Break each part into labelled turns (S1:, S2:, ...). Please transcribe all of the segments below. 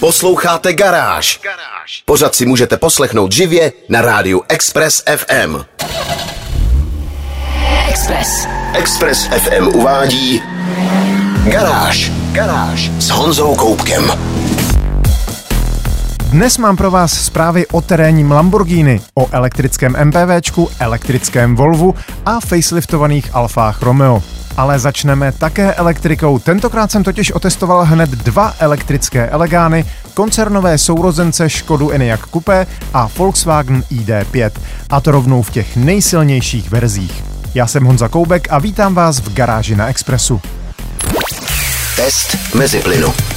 S1: Posloucháte Garáž. Pořád si můžete poslechnout živě na rádiu Express FM.
S2: Express.
S1: Express FM uvádí Garáž. Garáž s Honzou Koupkem.
S3: Dnes mám pro vás zprávy o terénním Lamborghini, o elektrickém MPVčku, elektrickém Volvu a faceliftovaných Alfách Romeo. Ale začneme také elektrikou. Tentokrát jsem totiž otestoval hned dva elektrické Elegány, koncernové sourozence Škodu Enyaq Coupé a Volkswagen ID5. A to rovnou v těch nejsilnějších verzích. Já jsem Honza Koubek a vítám vás v garáži na Expressu.
S1: Test mezi plynu.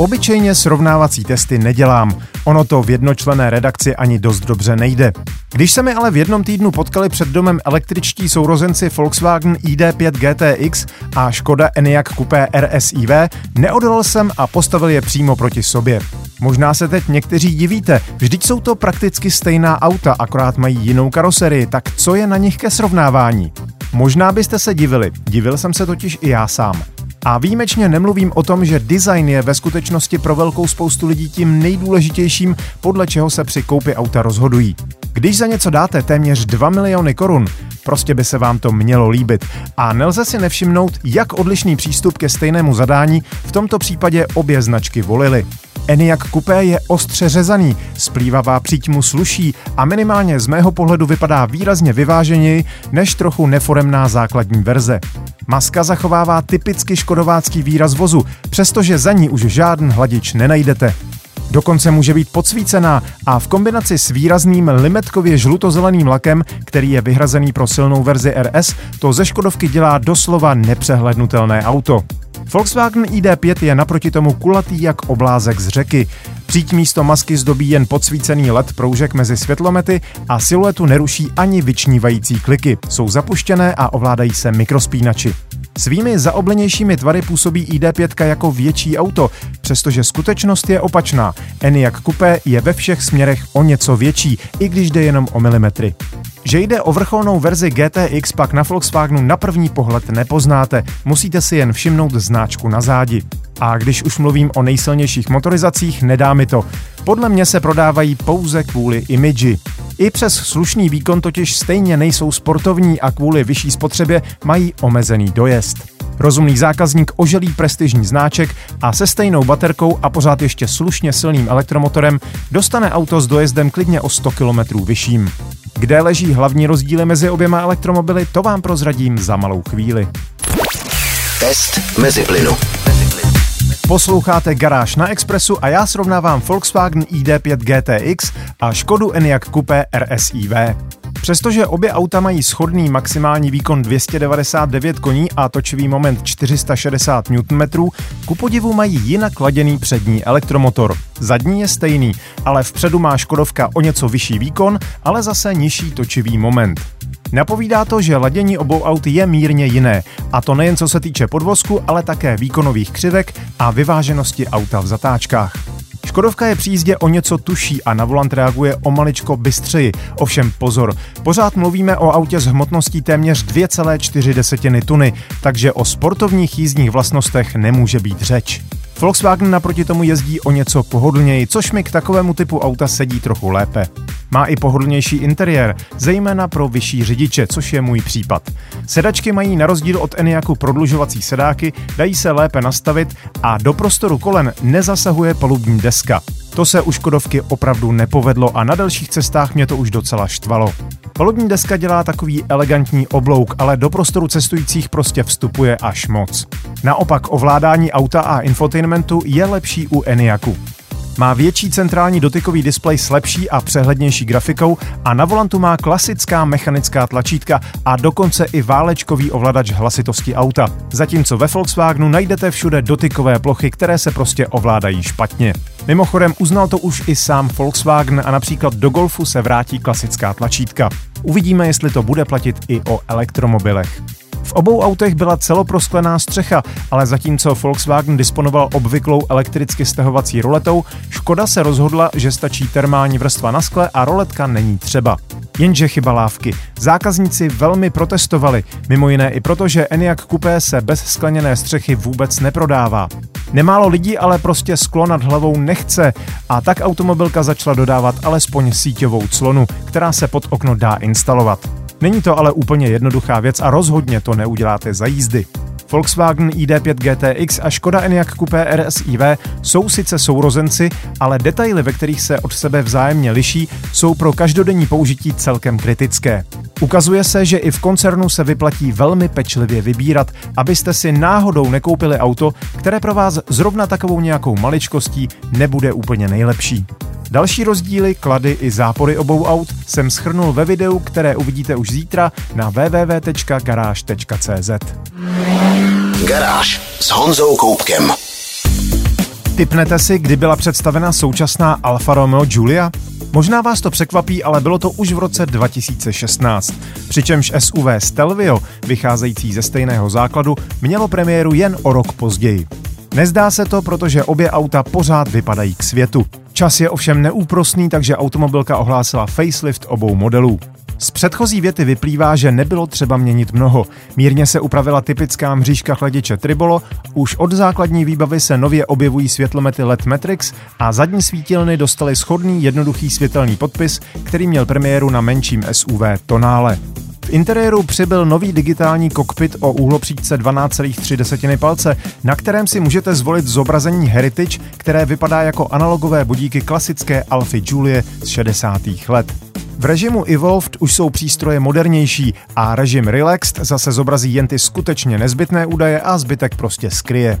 S3: Obyčejně srovnávací testy nedělám. Ono to v jednočlené redakci ani dost dobře nejde. Když se mi ale v jednom týdnu potkali před domem električtí sourozenci Volkswagen ID5 GTX a Škoda Enyaq Coupé RSIV, neodolal jsem a postavil je přímo proti sobě. Možná se teď někteří divíte, vždyť jsou to prakticky stejná auta, akorát mají jinou karoserii, tak co je na nich ke srovnávání? Možná byste se divili, divil jsem se totiž i já sám. A výjimečně nemluvím o tom, že design je ve skutečnosti pro velkou spoustu lidí tím nejdůležitějším, podle čeho se při koupi auta rozhodují. Když za něco dáte téměř 2 miliony korun, prostě by se vám to mělo líbit. A nelze si nevšimnout, jak odlišný přístup ke stejnému zadání v tomto případě obě značky volily. Enyaq Coupé je ostře řezaný, splývavá příť mu sluší a minimálně z mého pohledu vypadá výrazně vyváženěji než trochu neforemná základní verze. Maska zachovává typicky škodovácký výraz vozu, přestože za ní už žádný hladič nenajdete. Dokonce může být podsvícená a v kombinaci s výrazným limetkově žlutozeleným lakem, který je vyhrazený pro silnou verzi RS, to ze Škodovky dělá doslova nepřehlednutelné auto. Volkswagen ID5 je naproti tomu kulatý jak oblázek z řeky. Příď místo masky zdobí jen podsvícený LED proužek mezi světlomety a siluetu neruší ani vyčnívající kliky. Jsou zapuštěné a ovládají se mikrospínači. Svými zaoblenějšími tvary působí ID5 jako větší auto, přestože skutečnost je opačná. Enyaq Coupé je ve všech směrech o něco větší, i když jde jenom o milimetry. Že jde o vrcholnou verzi GTX pak na Volkswagenu na první pohled nepoznáte, musíte si jen všimnout značku na zádi. A když už mluvím o nejsilnějších motorizacích, nedá mi to. Podle mě se prodávají pouze kvůli imidži. I přes slušný výkon totiž stejně nejsou sportovní a kvůli vyšší spotřebě mají omezený dojezd. Rozumný zákazník oželí prestižní znáček a se stejnou baterkou a pořád ještě slušně silným elektromotorem dostane auto s dojezdem klidně o 100 km vyšším. Kde leží hlavní rozdíly mezi oběma elektromobily, to vám prozradím za malou chvíli.
S1: Test mezi plynu.
S3: Posloucháte Garáž na Expressu a já srovnávám Volkswagen ID5 GTX a Škodu Enyaq Coupé RSIV. Přestože obě auta mají schodný maximální výkon 299 koní a točivý moment 460 Nm, ku podivu mají jinak laděný přední elektromotor. Zadní je stejný, ale vpředu má Škodovka o něco vyšší výkon, ale zase nižší točivý moment. Napovídá to, že ladění obou aut je mírně jiné, a to nejen co se týče podvozku, ale také výkonových křivek a vyváženosti auta v zatáčkách. Škodovka je při jízdě o něco tuší a na volant reaguje o maličko bystřeji. Ovšem pozor, pořád mluvíme o autě s hmotností téměř 2,4 tuny, takže o sportovních jízdních vlastnostech nemůže být řeč. Volkswagen naproti tomu jezdí o něco pohodlněji, což mi k takovému typu auta sedí trochu lépe. Má i pohodlnější interiér, zejména pro vyšší řidiče, což je můj případ. Sedačky mají na rozdíl od Enyaqu prodlužovací sedáky, dají se lépe nastavit a do prostoru kolen nezasahuje palubní deska. To se u Škodovky opravdu nepovedlo a na dalších cestách mě to už docela štvalo. Palubní deska dělá takový elegantní oblouk, ale do prostoru cestujících prostě vstupuje až moc. Naopak ovládání auta a infotainmentu je lepší u Enyaqu. Má větší centrální dotykový displej s lepší a přehlednější grafikou a na volantu má klasická mechanická tlačítka a dokonce i válečkový ovladač hlasitosti auta. Zatímco ve Volkswagenu najdete všude dotykové plochy, které se prostě ovládají špatně. Mimochodem uznal to už i sám Volkswagen a například do Golfu se vrátí klasická tlačítka. Uvidíme, jestli to bude platit i o elektromobilech. V obou autech byla celoprosklená střecha, ale zatímco Volkswagen disponoval obvyklou elektricky stahovací roletou, Škoda se rozhodla, že stačí termální vrstva na skle a roletka není třeba. Jenže chyba lávky. Zákazníci velmi protestovali, mimo jiné i proto, že Enyaq Coupé se bez skleněné střechy vůbec neprodává. Nemálo lidí ale prostě sklo nad hlavou nechce a tak automobilka začala dodávat alespoň síťovou clonu, která se pod okno dá instalovat. Není to ale úplně jednoduchá věc a rozhodně to neuděláte za jízdy. Volkswagen ID5 GTX a Škoda Enyaq Coupé RSIV jsou sice sourozenci, ale detaily, ve kterých se od sebe vzájemně liší, jsou pro každodenní použití celkem kritické. Ukazuje se, že i v koncernu se vyplatí velmi pečlivě vybírat, abyste si náhodou nekoupili auto, které pro vás zrovna takovou nějakou maličkostí nebude úplně nejlepší. Další rozdíly, klady i zápory obou aut jsem schrnul ve videu, které uvidíte už zítra na www.garage.cz.
S1: Garáž s Honzou Koupkem.
S3: Typnete si, kdy byla představena současná Alfa Romeo Giulia? Možná vás to překvapí, ale bylo to už v roce 2016. Přičemž SUV Stelvio, vycházející ze stejného základu, mělo premiéru jen o rok později. Nezdá se to, protože obě auta pořád vypadají k světu. Čas je ovšem neúprosný, takže automobilka ohlásila facelift obou modelů. Z předchozí věty vyplývá, že nebylo třeba měnit mnoho. Mírně se upravila typická mřížka chladiče Tribolo, už od základní výbavy se nově objevují světlomety LED Matrix a zadní svítilny dostaly schodný jednoduchý světelný podpis, který měl premiéru na menším SUV Tonále. Interiéru přibyl nový digitální kokpit o úhlopříčce 12,3 palce, na kterém si můžete zvolit zobrazení Heritage, které vypadá jako analogové budíky klasické Alfy Julie z 60. let. V režimu Evolved už jsou přístroje modernější a režim Relaxed zase zobrazí jen ty skutečně nezbytné údaje a zbytek prostě skryje.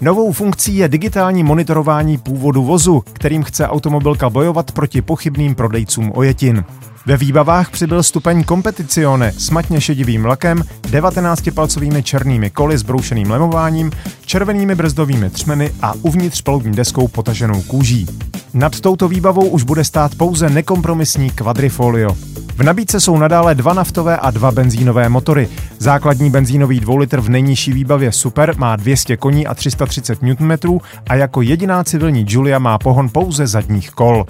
S3: Novou funkcí je digitální monitorování původu vozu, kterým chce automobilka bojovat proti pochybným prodejcům ojetin. Ve výbavách přibyl stupeň Competizione s matně šedivým lakem, 19-palcovými černými koly s broušeným lemováním, červenými brzdovými třmeny a uvnitř palubní deskou potaženou kůží. Nad touto výbavou už bude stát pouze nekompromisní quadrifolio. V nabídce jsou nadále dva naftové a dva benzínové motory. Základní benzínový 2 litr v nejnižší výbavě Super má 200 koní a 330 Nm a jako jediná civilní Julia má pohon pouze zadních kol.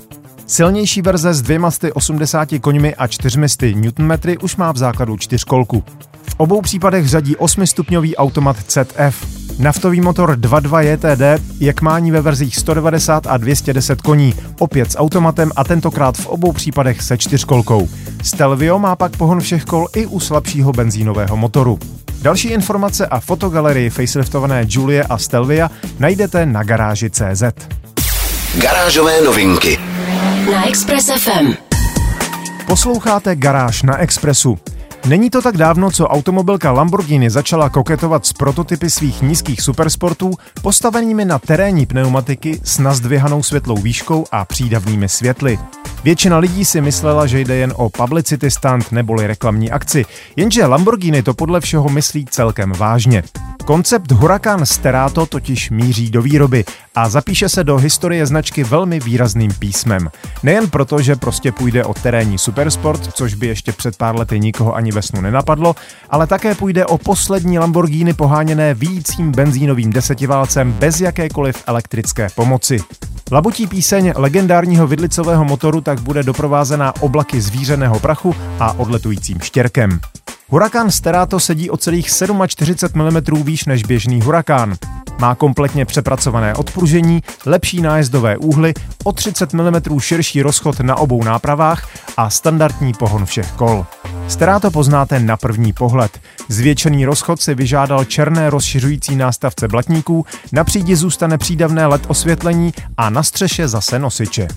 S3: Silnější verze s 280 koňmi a 400 Nm už má v základu čtyřkolku. V obou případech řadí 8-stupňový automat ZF. Naftový motor 2.2 JTD je k mání ve verzích 190 a 210 koní, opět s automatem a tentokrát v obou případech se čtyřkolkou. Stelvio má pak pohon všech kol i u slabšího benzínového motoru. Další informace a fotogalerii faceliftované Julie a Stelvia najdete na garáži CZ.
S1: Garážové novinky
S2: na Express FM.
S3: Posloucháte Garáž na Expressu. Není to tak dávno, co automobilka Lamborghini začala koketovat s prototypy svých nízkých supersportů postavenými na terénní pneumatiky s nazdvěhanou světlou výškou a přídavnými světly. Většina lidí si myslela, že jde jen o publicity stand neboli reklamní akci, jenže Lamborghini to podle všeho myslí celkem vážně. Koncept Huracan Sterato totiž míří do výroby a zapíše se do historie značky velmi výrazným písmem. Nejen proto, že prostě půjde o terénní supersport, což by ještě před pár lety nikoho ani ve snu nenapadlo, ale také půjde o poslední Lamborghini poháněné výjícím benzínovým desetiválcem bez jakékoliv elektrické pomoci. Labutí píseň legendárního vidlicového motoru tak bude doprovázená oblaky zvířeného prachu a odletujícím štěrkem. Huracán Sterato sedí o celých 47 mm výš než běžný Huracán. Má kompletně přepracované odpružení, lepší nájezdové úhly, o 30 mm širší rozchod na obou nápravách a standardní pohon všech kol. Sterato poznáte na první pohled. Zvětšený rozchod si vyžádal černé rozšiřující nástavce blatníků, na přídi zůstane přídavné LED osvětlení a na střeše zase nosiče.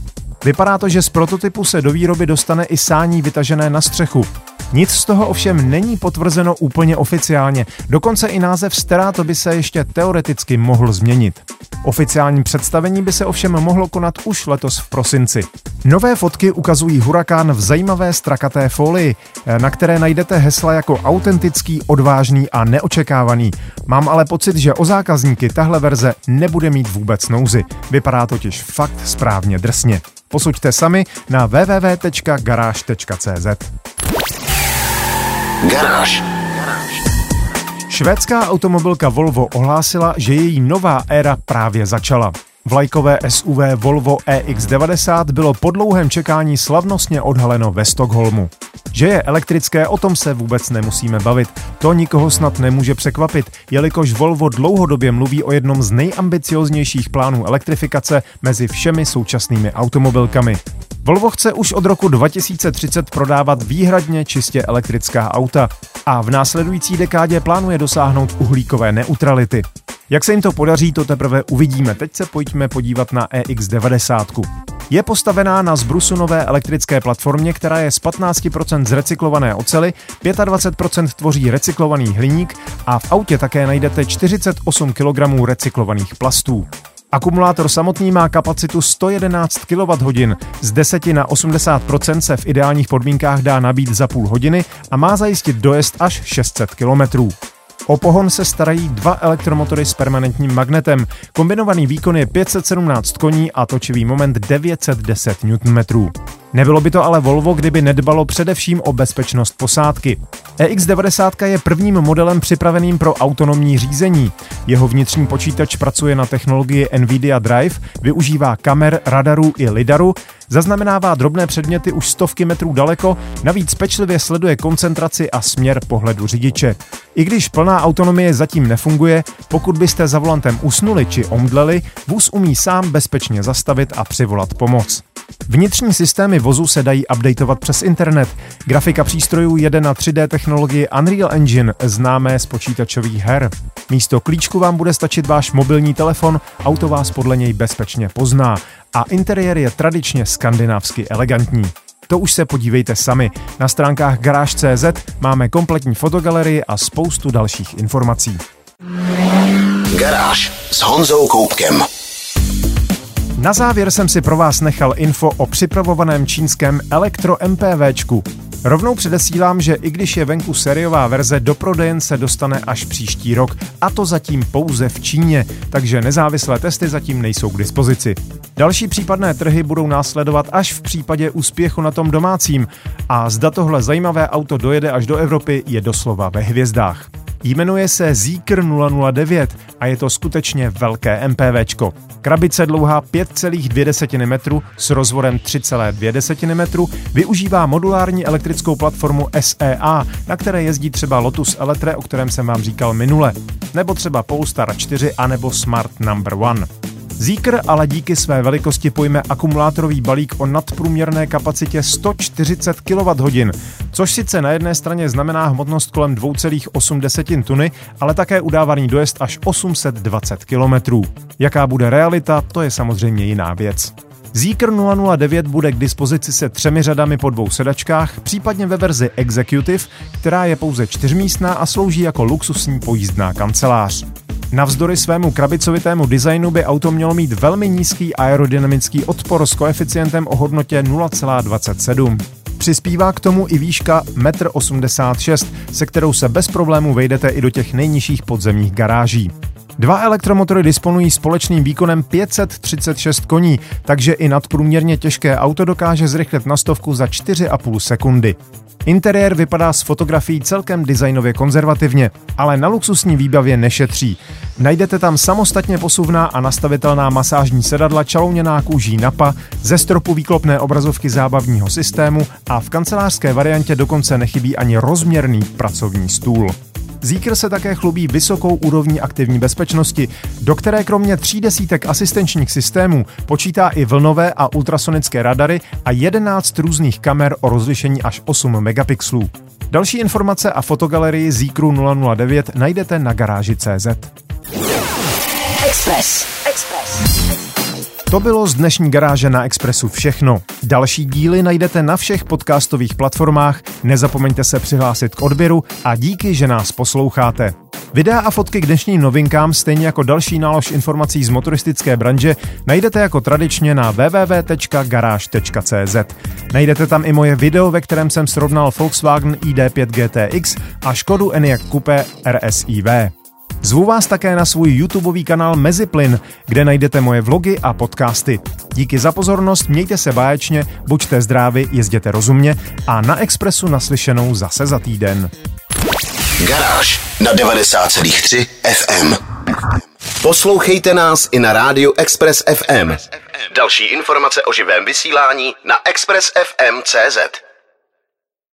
S3: Vypadá to, že z prototypu se do výroby dostane i sání vytažené na střechu. Nic z toho ovšem není potvrzeno úplně oficiálně, dokonce i název Sterato by se ještě teoreticky mohl změnit. Oficiální představení by se ovšem mohlo konat už letos v prosinci. Nové fotky ukazují Huracán v zajímavé strakaté folii, na které najdete hesla jako autentický, odvážný a neočekávaný. Mám ale pocit, že o zákazníky tahle verze nebude mít vůbec nouzy. Vypadá totiž fakt správně drsně. Posuďte sami na www.garáž.cz.
S1: Garáž.
S3: Švédská automobilka Volvo ohlásila, že její nová éra právě začala. Vlajkové SUV Volvo EX90 bylo po dlouhém čekání slavnostně odhaleno ve Stockholmu. Že je elektrické, o tom se vůbec nemusíme bavit. To nikoho snad nemůže překvapit, jelikož Volvo dlouhodobě mluví o jednom z nejambicioznějších plánů elektrifikace mezi všemi současnými automobilkami. Volvo chce už od roku 2030 prodávat výhradně čistě elektrická auta a v následující dekádě plánuje dosáhnout uhlíkové neutrality. Jak se jim to podaří, to teprve uvidíme. Teď se pojďme podívat na EX90. Je postavená na zbrusu nové elektrické platformě, která je z 15% z recyklované ocely, 25% tvoří recyklovaný hliník a v autě také najdete 48 kg recyklovaných plastů. Akumulátor samotný má kapacitu 111 kWh, z 10 na 80 se v ideálních podmínkách dá nabít za půl hodiny a má zajistit dojezd až 600 km. O pohon se starají dva elektromotory s permanentním magnetem. Kombinovaný výkon je 517 koní a točivý moment 910 Nm. Nebylo by to ale Volvo, kdyby nedbalo především o bezpečnost posádky. EX90 je prvním modelem připraveným pro autonomní řízení. Jeho vnitřní počítač pracuje na technologii NVIDIA Drive, využívá kamer, radarů i lidaru, zaznamenává drobné předměty už stovky metrů daleko, navíc pečlivě sleduje koncentraci a směr pohledu řidiče. I když plná autonomie zatím nefunguje, pokud byste za volantem usnuli či omdleli, vůz umí sám bezpečně zastavit a přivolat pomoc. Vnitřní systémy vozu se dají updateovat přes internet. Grafika přístrojů jede na 3D technologii Unreal Engine, známé z počítačových her. Místo klíčku vám bude stačit váš mobilní telefon, auto vás podle něj bezpečně pozná a interiér je tradičně skandinávsky elegantní. To už se podívejte sami. Na stránkách Garage.cz máme kompletní fotogalerii a spoustu dalších informací.
S1: Garáž s Honzou Koupkem.
S3: Na závěr jsem si pro vás nechal info o připravovaném čínském Elektro MPVčku. Rovnou předesílám, že i když je venku seriová verze, do prodejen se dostane až příští rok, a to zatím pouze v Číně, takže nezávislé testy zatím nejsou k dispozici. Další případné trhy budou následovat až v případě úspěchu na tom domácím a zda tohle zajímavé auto dojede až do Evropy je doslova ve hvězdách. Jmenuje se Zeekr 009 a je to skutečně velké MPVčko. Krabice dlouhá 5,2 metru s rozvorem 3,2 metru využívá modulární elektrickou platformu SEA, na které jezdí třeba Lotus Eletre, o kterém jsem vám říkal minule, nebo třeba Polestar 4 anebo Smart Number 1. Zeekr ale díky své velikosti pojme akumulátorový balík o nadprůměrné kapacitě 140 kWh, což sice na jedné straně znamená hmotnost kolem 2,8 tuny, ale také udávaný dojezd až 820 km. Jaká bude realita, to je samozřejmě jiná věc. Zeekr 009 bude k dispozici se třemi řadami po dvou sedačkách, případně ve verzi Executive, která je pouze čtyřmístná a slouží jako luxusní pojízdná kancelář. Navzdory svému krabicovitému designu by auto mělo mít velmi nízký aerodynamický odpor s koeficientem o hodnotě 0,27. Přispívá k tomu i výška 1,86 m, se kterou se bez problémů vejdete i do těch nejnižších podzemních garáží. Dva elektromotory disponují společným výkonem 536 koní, takže i nadprůměrně těžké auto dokáže zrychlit na stovku za 4,5 sekundy. Interiér vypadá z fotografií celkem designově konzervativně, ale na luxusní výbavě nešetří. Najdete tam samostatně posuvná a nastavitelná masážní sedadla čalouněná kůží napa, ze stropu výklopné obrazovky zábavního systému a v kancelářské variantě dokonce nechybí ani rozměrný pracovní stůl. Zeekr se také chlubí vysokou úrovní aktivní bezpečnosti, do které kromě tří desítek asistenčních systémů počítá i vlnové a ultrasonické radary a 11 různých kamer o rozlišení až 8 megapixelů. Další informace a fotogalerii Zeekru 009 najdete na garáži CZ. Express. Express. To bylo z dnešní garáže na Expressu všechno. Další díly najdete na všech podcastových platformách, nezapomeňte se přihlásit k odběru a díky, že nás posloucháte. Videa a fotky k dnešním novinkám, stejně jako další nálož informací z motoristické branže, najdete jako tradičně na www.garage.cz. Najdete tam i moje video, ve kterém jsem srovnal Volkswagen ID5 GTX a Škodu Enyaq Coupe RSIV. Zvu vás také na svůj YouTubeový kanál Meziplyn, kde najdete moje vlogy a podcasty. Díky za pozornost, mějte se báječně, buďte zdraví, jezděte rozumně a na Expressu naslyšenou zase za týden.
S1: Garáž na 90,3 FM. Poslouchejte nás i na rádiu Express FM. Další informace o živém vysílání na expressfm.cz.